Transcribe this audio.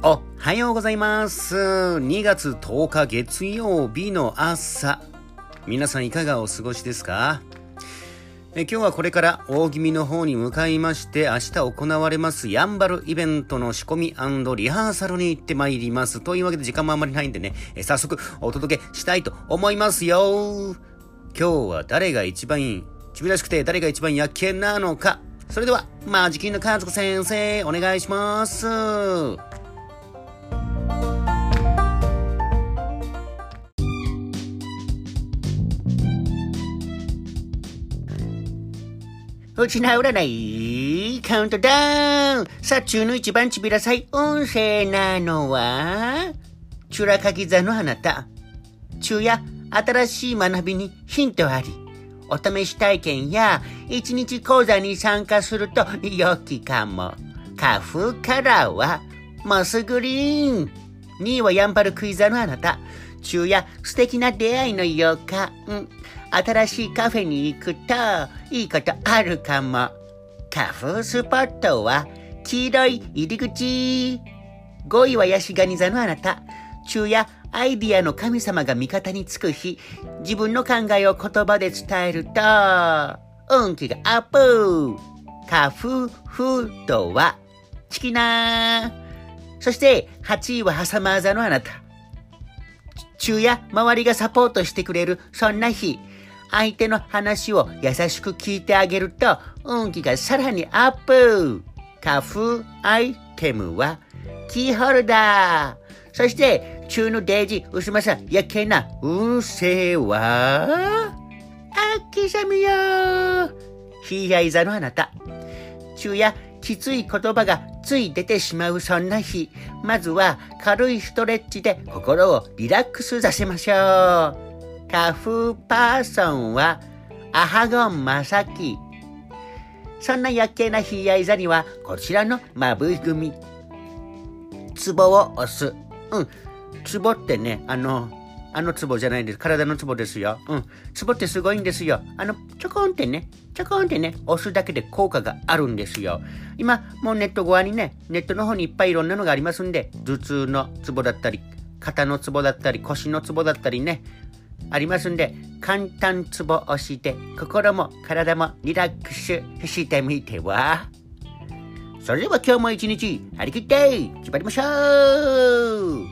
おはようございます。2月10日月曜日の朝。皆さんいかがお過ごしですか？え今日はこれから大気味の方に向かいまして明日行われますやんばるイベントの仕込みリハーサルに行ってまいります。というわけで時間もあんまりないんでね、え早速お届けしたいと思いますよ。今日は誰が一番いいちびらしくて誰が一番やっけなのか。それでは、マジキンの和子先生、お願いします。うちな占いカウントダウンさあ、中の一番ちびらさい運勢なのは、チュラカギ座のあなた。昼夜、新しい学びにヒントあり。お試し体験や一日講座に参加すると良きかも。花風カラーはモスグリーン。2位はヤンバルクイザのあなた。昼夜素敵な出会いの予感。新しいカフェに行くといいことあるかも。花風スポットは黄色い入り口。5位はヤシガニ座のあなた。昼夜アイディアの神様が味方につく日、自分の考えを言葉で伝えると、運気がアップ花風フードは、チキナー。そして、8位はハサマー座のあなた。昼夜、周りがサポートしてくれる、そんな日、相手の話を優しく聞いてあげると、運気がさらにアップ花風アイテムは、キーホルダー。そして、中のデージ、薄まさ、やけな、運勢は、秋雨よひいやいざのあなた。中や、きつい言葉がつい出てしまうそんな日、まずは軽いストレッチで心をリラックスさせましょう。花風パーソンは、アハゴンマサキ。そんなやっけなひいやい座には、こちらのまぶい組。ツボを押す。うん。ツボってね、あの、あのツボじゃないです。体のツボですよ。うん。ツボってすごいんですよ。あの、ちょこんってね、ちょこんってね、押すだけで効果があるんですよ。今、もうネット側にね、ネットの方にいっぱいいろんなのがありますんで、頭痛のツボだったり、肩のツボだったり、腰のツボだったりね、ありますんで、簡単ツボ押して、心も体もリラックスしてみては。それでは今日も一日張り切って、縛りましょう